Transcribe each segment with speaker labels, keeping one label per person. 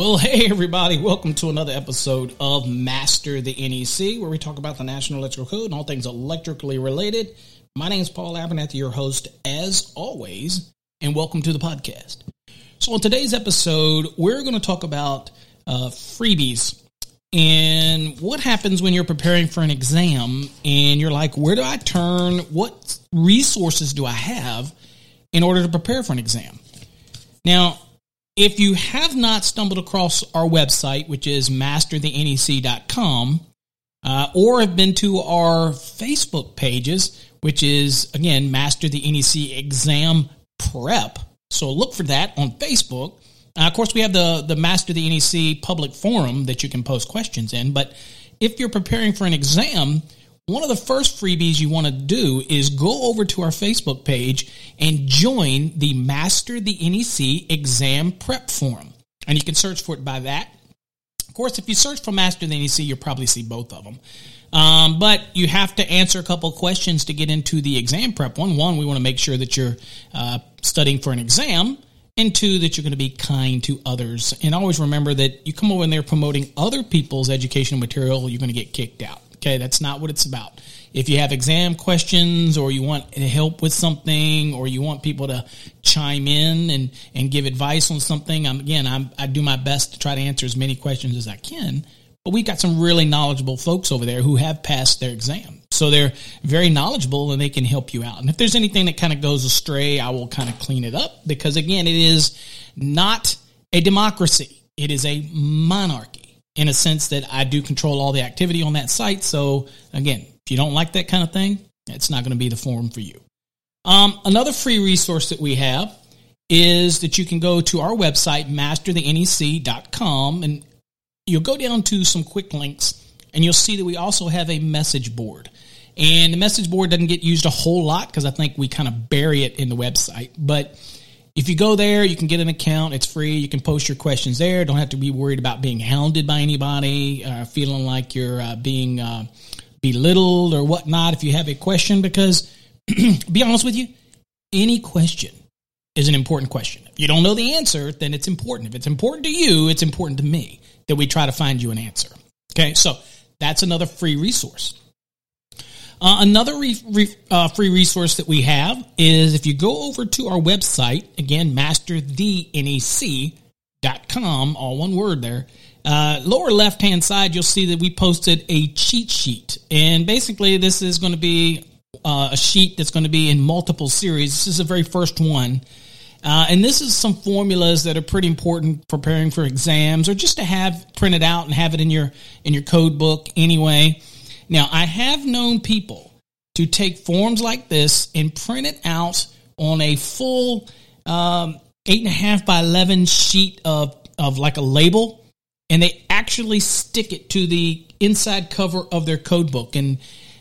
Speaker 1: Well, hey, everybody. Welcome to another episode of Master the NEC, where we talk about the National Electrical Code and all things electrically related. My name is Paul Abernathy, your host, as always, and welcome to the podcast. So, on today's episode, we're going to talk about uh, freebies and what happens when you're preparing for an exam and you're like, where do I turn? What resources do I have in order to prepare for an exam? Now, if you have not stumbled across our website, which is masterthenec.com, uh, or have been to our Facebook pages, which is again Master the NEC Exam Prep. So look for that on Facebook. Uh, of course, we have the the Master the NEC public forum that you can post questions in. But if you're preparing for an exam, one of the first freebies you want to do is go over to our Facebook page and join the Master the NEC Exam Prep Forum. And you can search for it by that. Of course, if you search for Master the NEC, you'll probably see both of them. Um, but you have to answer a couple questions to get into the exam prep one. One, we want to make sure that you're uh, studying for an exam. And two, that you're going to be kind to others. And always remember that you come over and they're promoting other people's educational material, you're going to get kicked out. Okay, that's not what it's about. If you have exam questions or you want help with something or you want people to chime in and, and give advice on something, I'm, again, I'm, I do my best to try to answer as many questions as I can. But we've got some really knowledgeable folks over there who have passed their exam. So they're very knowledgeable and they can help you out. And if there's anything that kind of goes astray, I will kind of clean it up because again, it is not a democracy. It is a monarchy in a sense that I do control all the activity on that site. So again, if you don't like that kind of thing, it's not going to be the forum for you. Um, another free resource that we have is that you can go to our website, masterthenec.com, and you'll go down to some quick links, and you'll see that we also have a message board. And the message board doesn't get used a whole lot because I think we kind of bury it in the website. But if you go there, you can get an account. It's free. You can post your questions there. Don't have to be worried about being hounded by anybody, uh, feeling like you're uh, being uh, belittled or whatnot. If you have a question, because be honest with you, any question is an important question. If you don't know the answer, then it's important. If it's important to you, it's important to me that we try to find you an answer. Okay, so that's another free resource. Uh, another re, re, uh, free resource that we have is if you go over to our website, again, masterthenec.com, all one word there. Uh, lower left hand side, you'll see that we posted a cheat sheet. And basically, this is going to be uh, a sheet that's going to be in multiple series. This is the very first one. Uh, and this is some formulas that are pretty important preparing for exams or just to have printed out and have it in your in your code book anyway. Now, I have known people to take forms like this and print it out on a full um, eight and a half by 11 sheet of, of like a label, and they actually stick it to the inside cover of their code book. And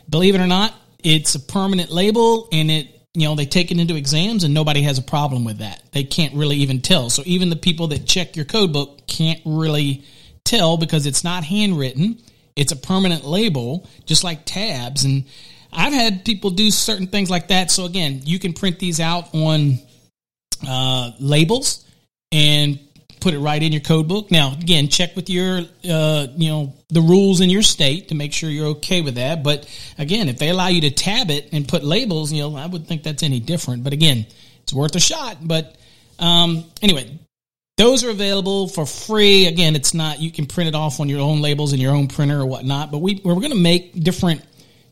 Speaker 1: believe it or not, it's a permanent label and it you know they take it into exams and nobody has a problem with that. They can't really even tell. So even the people that check your code book can't really tell because it's not handwritten it's a permanent label, just like tabs. And I've had people do certain things like that. So again, you can print these out on uh, labels and put it right in your code book. Now, again, check with your, uh, you know, the rules in your state to make sure you're okay with that. But again, if they allow you to tab it and put labels, you know, I would think that's any different. But again, it's worth a shot. But um, anyway, those are available for free. Again, it's not, you can print it off on your own labels in your own printer or whatnot, but we, we're going to make different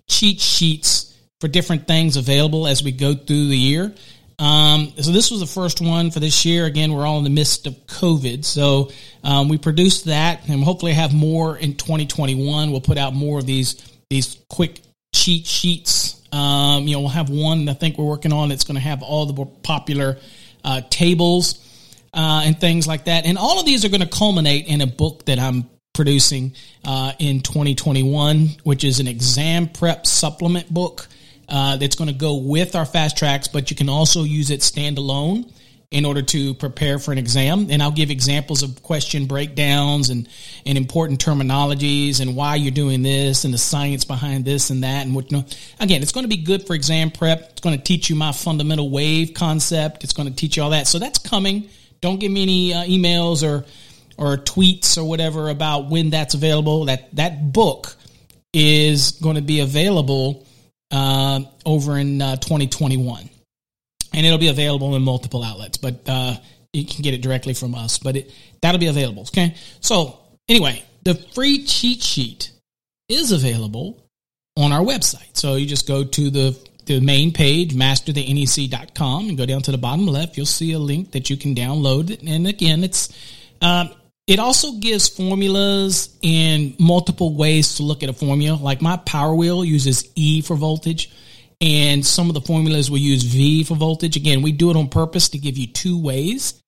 Speaker 1: cheat sheets for different things available as we go through the year. Um, so this was the first one for this year. Again, we're all in the midst of COVID. So, um, we produced that and hopefully have more in 2021. We'll put out more of these, these quick cheat sheets. Um, you know, we'll have one I think we're working on that's going to have all the popular, uh, tables uh, and things like that. And all of these are going to culminate in a book that I'm producing uh, in 2021, which is an exam prep supplement book uh, that's going to go with our fast tracks, but you can also use it standalone in order to prepare for an exam. And I'll give examples of question breakdowns and, and important terminologies and why you're doing this and the science behind this and that. And what, you know, again, it's going to be good for exam prep. It's going to teach you my fundamental wave concept. It's going to teach you all that. So that's coming don't give me any uh, emails or or tweets or whatever about when that's available. That that book is going to be available uh, over in uh, 2021, and it'll be available in multiple outlets. But uh, you can get it directly from us. But it that'll be available. Okay. So anyway, the free cheat sheet is available on our website. So you just go to the the main page, masterthenec.com, and go down to the bottom left. You'll see a link that you can download. And again, it's um, it also gives formulas and multiple ways to look at a formula. Like my power wheel uses E for voltage, and some of the formulas will use V for voltage. Again, we do it on purpose to give you two ways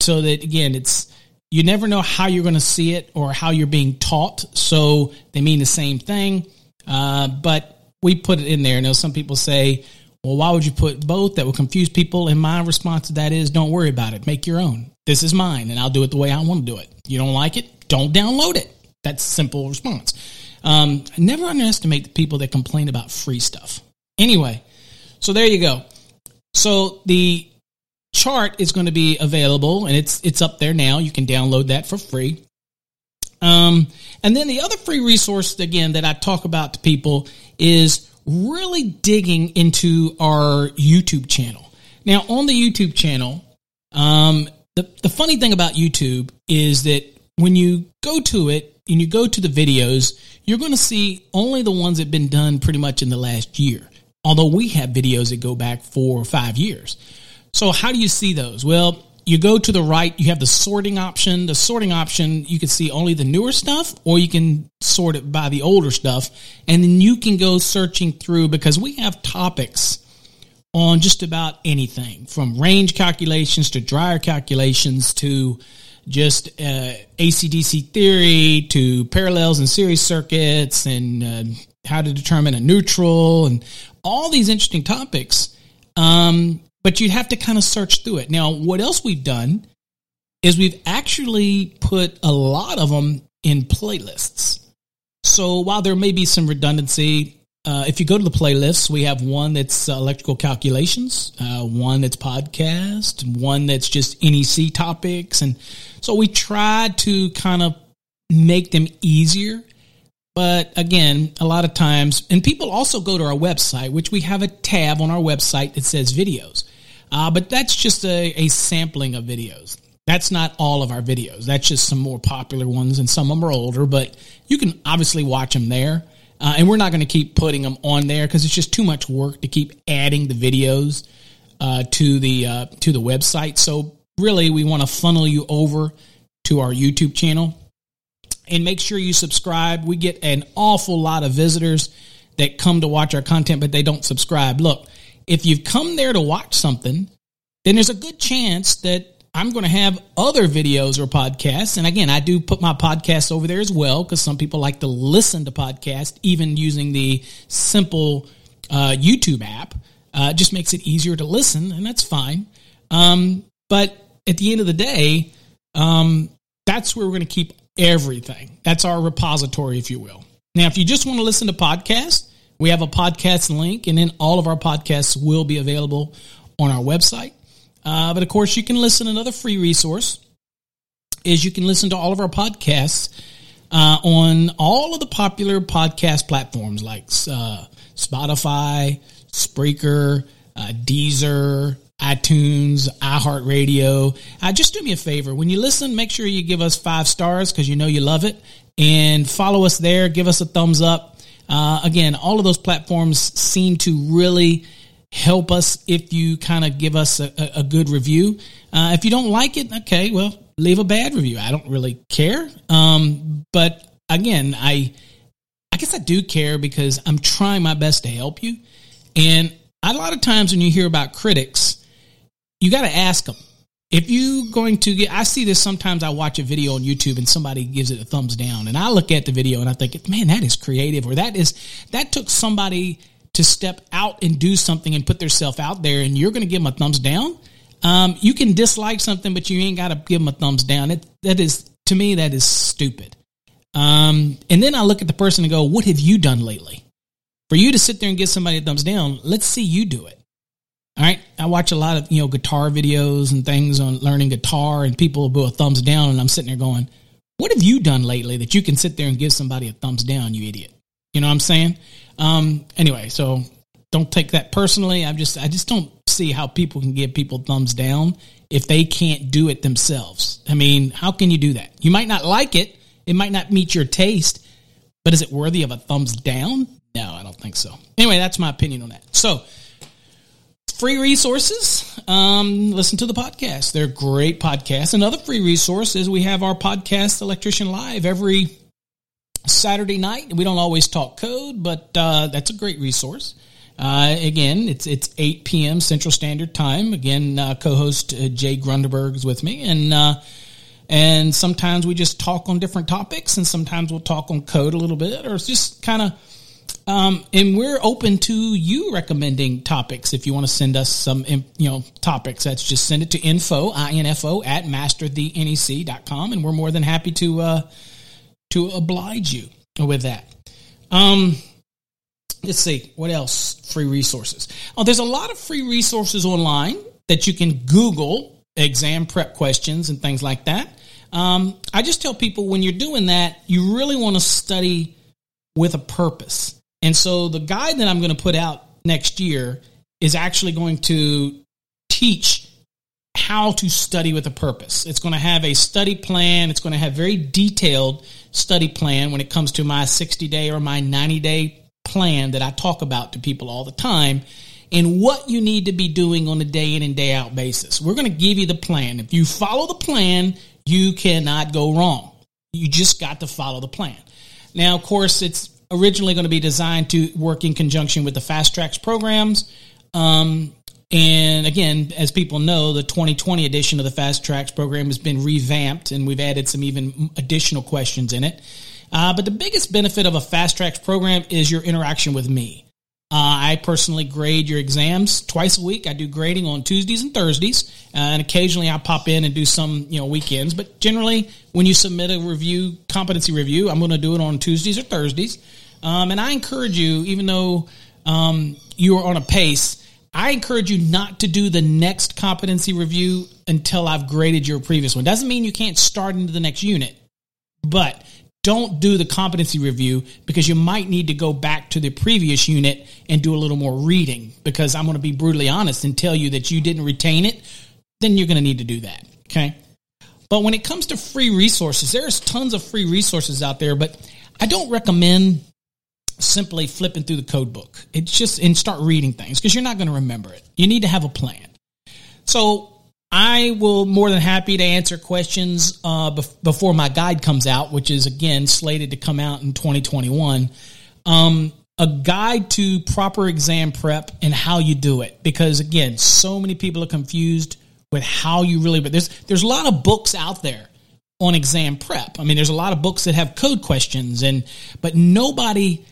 Speaker 1: so that, again, it's you never know how you're going to see it or how you're being taught. So they mean the same thing, uh, but we put it in there. Now, some people say, well, why would you put both? That will confuse people. And my response to that is don't worry about it. Make your own. This is mine, and I'll do it the way I want to do it. You don't like it? Don't download it. That's simple response. Um, never underestimate the people that complain about free stuff. Anyway, so there you go. So the chart is going to be available, and it's it's up there now. You can download that for free. Um, and then the other free resource again that I talk about to people is really digging into our YouTube channel. Now, on the YouTube channel, um, the, the funny thing about YouTube is that when you go to it and you go to the videos, you're going to see only the ones that have been done pretty much in the last year. Although we have videos that go back four or five years. So how do you see those? Well, you go to the right, you have the sorting option. The sorting option, you can see only the newer stuff, or you can sort it by the older stuff. And then you can go searching through because we have topics on just about anything from range calculations to dryer calculations to just uh, ACDC theory to parallels and series circuits and uh, how to determine a neutral and all these interesting topics. Um, but you'd have to kind of search through it. Now, what else we've done is we've actually put a lot of them in playlists. So while there may be some redundancy, uh, if you go to the playlists, we have one that's uh, electrical calculations, uh, one that's podcast, one that's just NEC topics. And so we try to kind of make them easier. But again, a lot of times, and people also go to our website, which we have a tab on our website that says videos. Uh, but that's just a, a sampling of videos. That's not all of our videos. That's just some more popular ones, and some of them are older, but you can obviously watch them there. Uh, and we're not going to keep putting them on there because it's just too much work to keep adding the videos uh, to the uh, to the website. So really, we want to funnel you over to our YouTube channel and make sure you subscribe. We get an awful lot of visitors that come to watch our content, but they don't subscribe. Look, if you've come there to watch something, then there's a good chance that I'm going to have other videos or podcasts. And again, I do put my podcasts over there as well because some people like to listen to podcasts, even using the simple uh, YouTube app. Uh, it just makes it easier to listen, and that's fine. Um, but at the end of the day, um, that's where we're going to keep everything. That's our repository, if you will. Now, if you just want to listen to podcasts, we have a podcast link, and then all of our podcasts will be available on our website. Uh, but of course, you can listen. Another free resource is you can listen to all of our podcasts uh, on all of the popular podcast platforms like uh, Spotify, Spreaker, uh, Deezer, iTunes, iHeartRadio. Uh, just do me a favor. When you listen, make sure you give us five stars because you know you love it. And follow us there. Give us a thumbs up. Uh, again, all of those platforms seem to really help us if you kind of give us a, a good review. Uh, if you don't like it, okay, well, leave a bad review. I don't really care. Um, but again, I, I guess I do care because I'm trying my best to help you. And a lot of times when you hear about critics, you got to ask them. If you going to get, I see this sometimes. I watch a video on YouTube and somebody gives it a thumbs down, and I look at the video and I think, man, that is creative, or that is that took somebody to step out and do something and put themselves out there and you're going to give them a thumbs down. Um, you can dislike something, but you ain't got to give them a thumbs down. It, that is, to me, that is stupid. Um, and then I look at the person and go, what have you done lately? For you to sit there and give somebody a thumbs down, let's see you do it. All right. I watch a lot of, you know, guitar videos and things on learning guitar and people do a thumbs down and I'm sitting there going, what have you done lately that you can sit there and give somebody a thumbs down, you idiot? You know what I'm saying? Um, anyway, so don't take that personally. I'm just, I just don't see how people can give people thumbs down if they can't do it themselves. I mean, how can you do that? You might not like it. It might not meet your taste, but is it worthy of a thumbs down? No, I don't think so. Anyway, that's my opinion on that. So, free resources. Um, listen to the podcast. They're great podcasts. Another free resource is we have our podcast, Electrician Live, every Saturday night. We don't always talk code, but uh, that's a great resource. Uh, again, it's it's 8 p.m. Central Standard Time. Again, uh, co-host uh, Jay Grunderberg is with me, and uh, and sometimes we just talk on different topics, and sometimes we'll talk on code a little bit, or just kind of um, and we're open to you recommending topics. If you want to send us some, you know, topics, that's just send it to info, info at masterthenec.com. And we're more than happy to, uh, to oblige you with that. Um, let's see what else free resources. Oh, there's a lot of free resources online that you can Google exam prep questions and things like that. Um, I just tell people when you're doing that, you really want to study with a purpose. And so the guide that I'm going to put out next year is actually going to teach how to study with a purpose. It's going to have a study plan. It's going to have very detailed study plan when it comes to my 60 day or my 90 day plan that I talk about to people all the time and what you need to be doing on a day in and day out basis. We're going to give you the plan. If you follow the plan, you cannot go wrong. You just got to follow the plan. Now, of course, it's originally going to be designed to work in conjunction with the fast tracks programs. Um, and again, as people know, the 2020 edition of the fast tracks program has been revamped and we've added some even additional questions in it. Uh, but the biggest benefit of a fast tracks program is your interaction with me. Uh, I personally grade your exams twice a week. I do grading on Tuesdays and Thursdays, uh, and occasionally I pop in and do some, you know, weekends. But generally, when you submit a review, competency review, I'm going to do it on Tuesdays or Thursdays. Um, and I encourage you, even though um, you are on a pace, I encourage you not to do the next competency review until I've graded your previous one. Doesn't mean you can't start into the next unit, but don't do the competency review because you might need to go back to the previous unit and do a little more reading because I'm going to be brutally honest and tell you that you didn't retain it, then you're going to need to do that. Okay. But when it comes to free resources, there's tons of free resources out there, but I don't recommend simply flipping through the code book. It's just and start reading things because you're not going to remember it. You need to have a plan. So I will more than happy to answer questions uh, bef- before my guide comes out, which is again slated to come out in 2021. Um, a guide to proper exam prep and how you do it, because again, so many people are confused with how you really. But there's there's a lot of books out there on exam prep. I mean, there's a lot of books that have code questions, and but nobody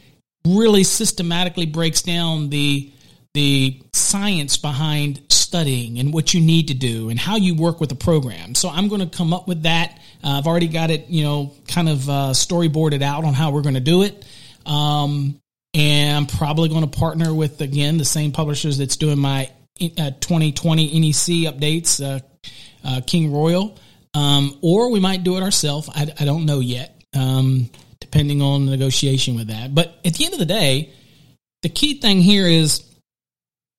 Speaker 1: really systematically breaks down the the science behind studying and what you need to do and how you work with a program. So I'm going to come up with that. Uh, I've already got it, you know, kind of uh, storyboarded out on how we're going to do it. Um, and I'm probably going to partner with again the same publishers that's doing my uh, 2020 NEC updates, uh, uh, King Royal, um, or we might do it ourselves. I, I, don't know yet. Um, depending on the negotiation with that. But at the end of the day, the key thing here is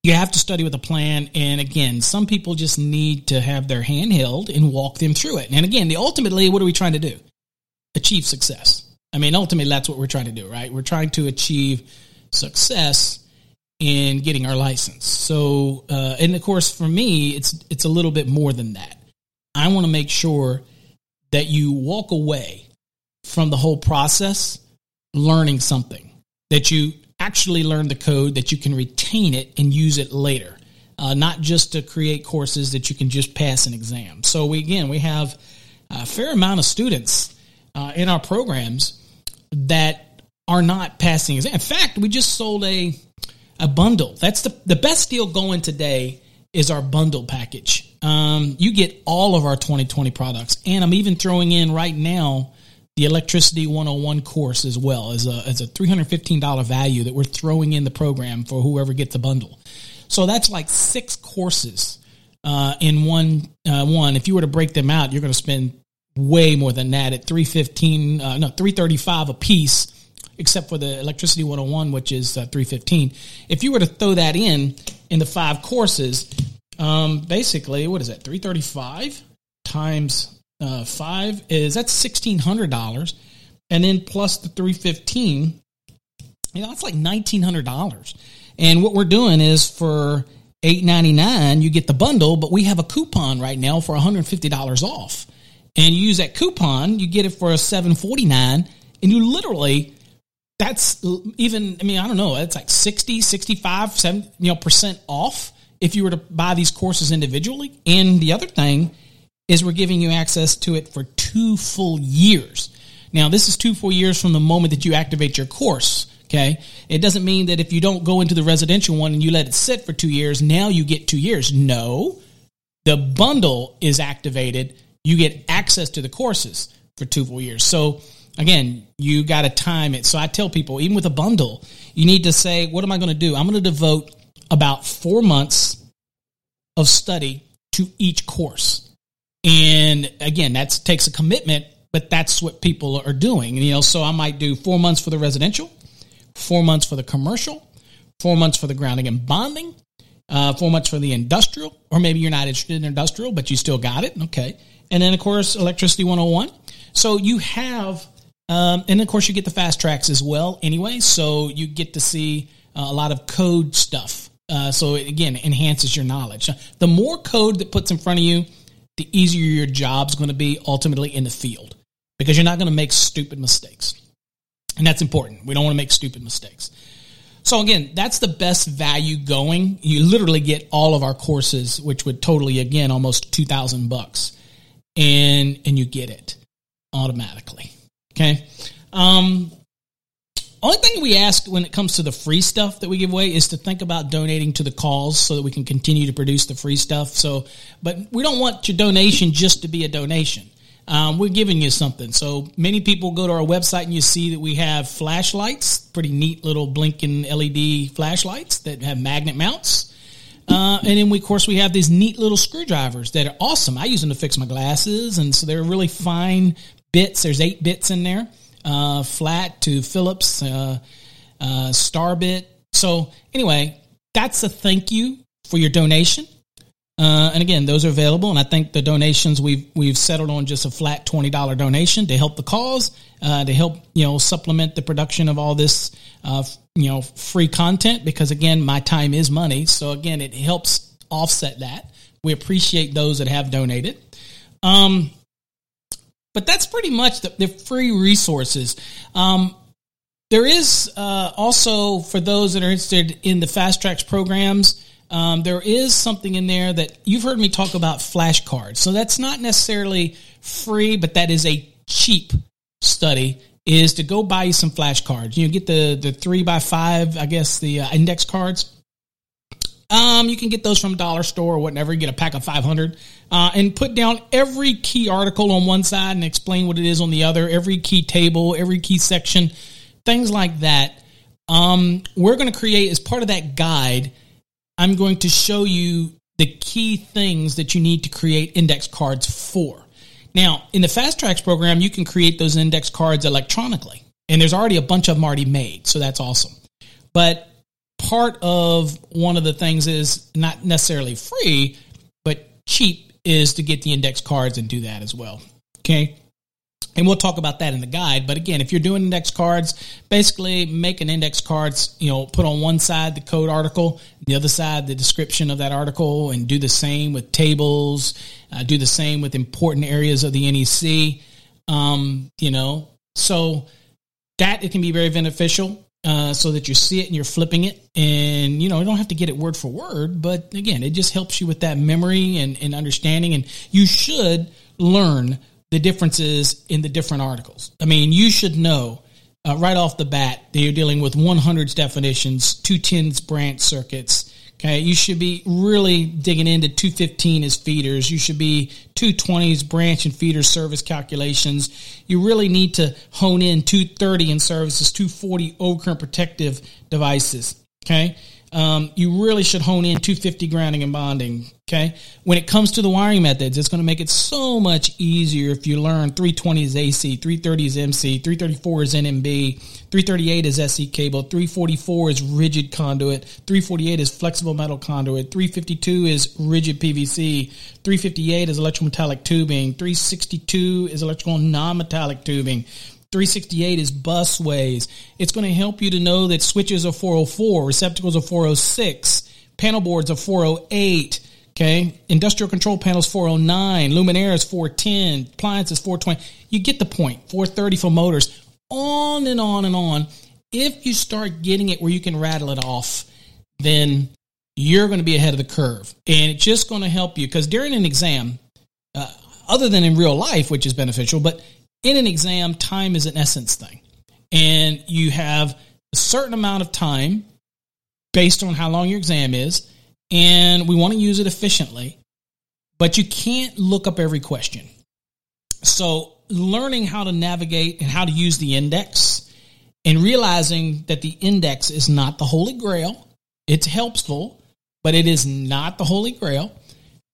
Speaker 1: you have to study with a plan. And again, some people just need to have their hand held and walk them through it. And again, the ultimately, what are we trying to do? Achieve success. I mean, ultimately, that's what we're trying to do, right? We're trying to achieve success in getting our license. So, uh, and of course, for me, it's it's a little bit more than that. I want to make sure that you walk away from the whole process learning something that you actually learn the code that you can retain it and use it later. Uh, not just to create courses that you can just pass an exam. So we again we have a fair amount of students uh, in our programs that are not passing in fact we just sold a a bundle. That's the, the best deal going today is our bundle package. Um, you get all of our 2020 products and i'm even throwing in right now the Electricity 101 course as well as a, as a $315 value that we're throwing in the program for whoever gets the bundle. So that's like six courses uh, in one uh, one. If you were to break them out, you're going to spend way more than that at 315 uh, no 335 a piece except for the electricity 101 which is uh, 315 if you were to throw that in in the five courses um, basically what is that 335 times uh, 5 is that's $1600 and then plus the 315 you know that's like $1900 and what we're doing is for eight ninety nine, you get the bundle, but we have a coupon right now for one hundred fifty dollars off. And you use that coupon, you get it for a seven forty nine, and you literally that's even I mean I don't know it's like 60 65 70 you know percent off if you were to buy these courses individually. And the other thing is we're giving you access to it for two full years now this is two full years from the moment that you activate your course Okay. It doesn't mean that if you don't go into the residential one and you let it sit for two years, now you get two years. No, the bundle is activated. You get access to the courses for two full years. So again, you got to time it. So I tell people, even with a bundle, you need to say, what am I going to do? I'm going to devote about four months of study to each course. And again, that takes a commitment, but that's what people are doing. You know, so I might do four months for the residential four months for the commercial, four months for the grounding and bonding, uh, four months for the industrial, or maybe you're not interested in industrial, but you still got it. Okay. And then, of course, electricity 101. So you have, um, and of course, you get the fast tracks as well anyway. So you get to see uh, a lot of code stuff. Uh, so it, again, enhances your knowledge. The more code that puts in front of you, the easier your job's going to be ultimately in the field because you're not going to make stupid mistakes. And that's important. We don't want to make stupid mistakes. So again, that's the best value going. You literally get all of our courses, which would totally again almost two thousand bucks, and and you get it automatically. Okay. Um, only thing we ask when it comes to the free stuff that we give away is to think about donating to the cause so that we can continue to produce the free stuff. So, but we don't want your donation just to be a donation um, we're giving you something. So many people go to our website and you see that we have flashlights, pretty neat little blinking LED flashlights that have magnet mounts. Uh, and then we, of course, we have these neat little screwdrivers that are awesome. I use them to fix my glasses, and so they're really fine bits. There's eight bits in there, uh, flat to Phillips, uh, uh, star bit. So anyway, that's a thank you for your donation. Uh, and again, those are available, and I think the donations we've we've settled on just a flat twenty dollar donation to help the cause, uh, to help you know supplement the production of all this uh, you know free content. Because again, my time is money, so again, it helps offset that. We appreciate those that have donated. Um, but that's pretty much the, the free resources. Um, there is uh, also for those that are interested in the fast tracks programs. Um, there is something in there that you've heard me talk about flashcards. So that's not necessarily free, but that is a cheap study. Is to go buy you some flashcards. You know, get the the three by five, I guess the uh, index cards. Um, you can get those from dollar store or whatever. You get a pack of 500 uh, and put down every key article on one side and explain what it is on the other, every key table, every key section, things like that. Um, we're going to create as part of that guide I'm going to show you the key things that you need to create index cards for. Now, in the Fast Tracks program, you can create those index cards electronically, and there's already a bunch of them already made, so that's awesome. But part of one of the things is not necessarily free, but cheap is to get the index cards and do that as well. Okay. And we'll talk about that in the guide. But again, if you're doing index cards, basically make an index cards, you know, put on one side the code article, the other side the description of that article, and do the same with tables, uh, do the same with important areas of the NEC. Um, you know, so that it can be very beneficial. Uh, so that you see it and you're flipping it and you know you don't have to get it word for word but again it just helps you with that memory and, and understanding and you should learn the differences in the different articles. I mean, you should know uh, right off the bat that you're dealing with 100s definitions, 210s branch circuits. Okay, you should be really digging into 215 as feeders. You should be 220s branch and feeder service calculations. You really need to hone in 230 in services, 240 overcurrent protective devices. Okay, um, you really should hone in 250 grounding and bonding. Okay. When it comes to the wiring methods, it's going to make it so much easier if you learn 320 is AC, 330 is MC, 334 is NMB, 338 is SE cable, 344 is rigid conduit, 348 is flexible metal conduit, 352 is rigid PVC, 358 is electrical metallic tubing, 362 is electrical non-metallic tubing, 368 is busways. It's going to help you to know that switches are 404, receptacles are 406, panel boards are 408. Okay. Industrial control panels 409, luminaires 410, appliances 420. You get the point. 430 for motors. On and on and on. If you start getting it where you can rattle it off, then you're going to be ahead of the curve. And it's just going to help you because during an exam, uh, other than in real life, which is beneficial, but in an exam, time is an essence thing. And you have a certain amount of time based on how long your exam is, and we want to use it efficiently, but you can't look up every question. So, learning how to navigate and how to use the index and realizing that the index is not the holy grail, it's helpful, but it is not the holy grail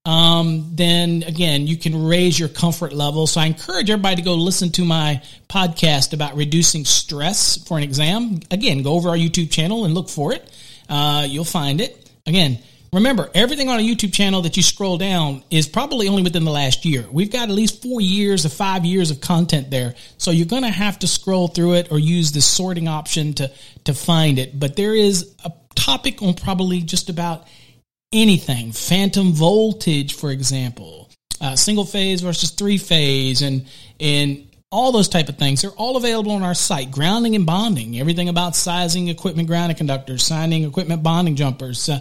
Speaker 1: um, then again, you can raise your comfort level. So I encourage everybody to go listen to my podcast about reducing stress for an exam. Again, go over our YouTube channel and look for it. Uh, you'll find it. Again, remember, everything on a YouTube channel that you scroll down is probably only within the last year. We've got at least four years of five years of content there. So you're going to have to scroll through it or use the sorting option to, to find it. But there is a topic on probably just about anything. Phantom voltage, for example, uh, single phase versus three phase, and and all those type of things. They're all available on our site. Grounding and bonding, everything about sizing equipment, grounding conductors, signing equipment, bonding jumpers. Uh,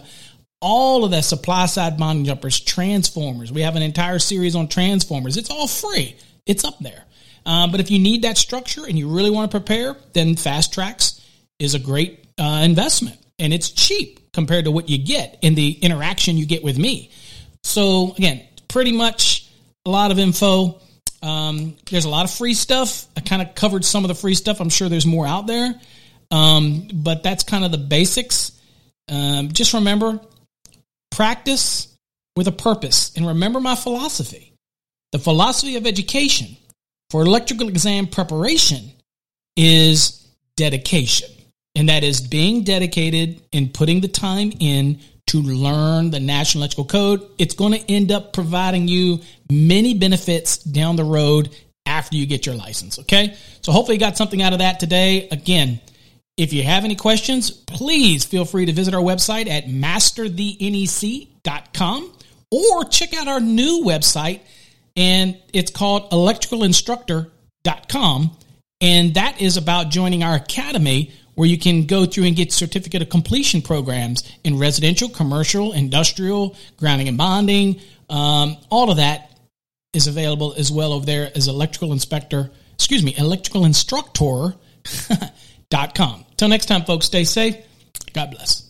Speaker 1: all of that supply side bonding jumpers, transformers. We have an entire series on transformers. It's all free. It's up there. Uh, but if you need that structure and you really want to prepare, then Fast Tracks is a great uh, investment and it's cheap compared to what you get in the interaction you get with me. So again, pretty much a lot of info. Um, there's a lot of free stuff. I kind of covered some of the free stuff. I'm sure there's more out there, um, but that's kind of the basics. Um, just remember, practice with a purpose, and remember my philosophy. The philosophy of education for electrical exam preparation is dedication and that is being dedicated and putting the time in to learn the National Electrical Code. It's going to end up providing you many benefits down the road after you get your license. Okay. So hopefully you got something out of that today. Again, if you have any questions, please feel free to visit our website at masterthenec.com or check out our new website and it's called electricalinstructor.com. And that is about joining our academy where you can go through and get certificate of completion programs in residential, commercial, industrial, grounding and bonding. Um, all of that is available as well over there as electrical inspector, excuse me, electricalinstructor.com. Till next time, folks, stay safe. God bless.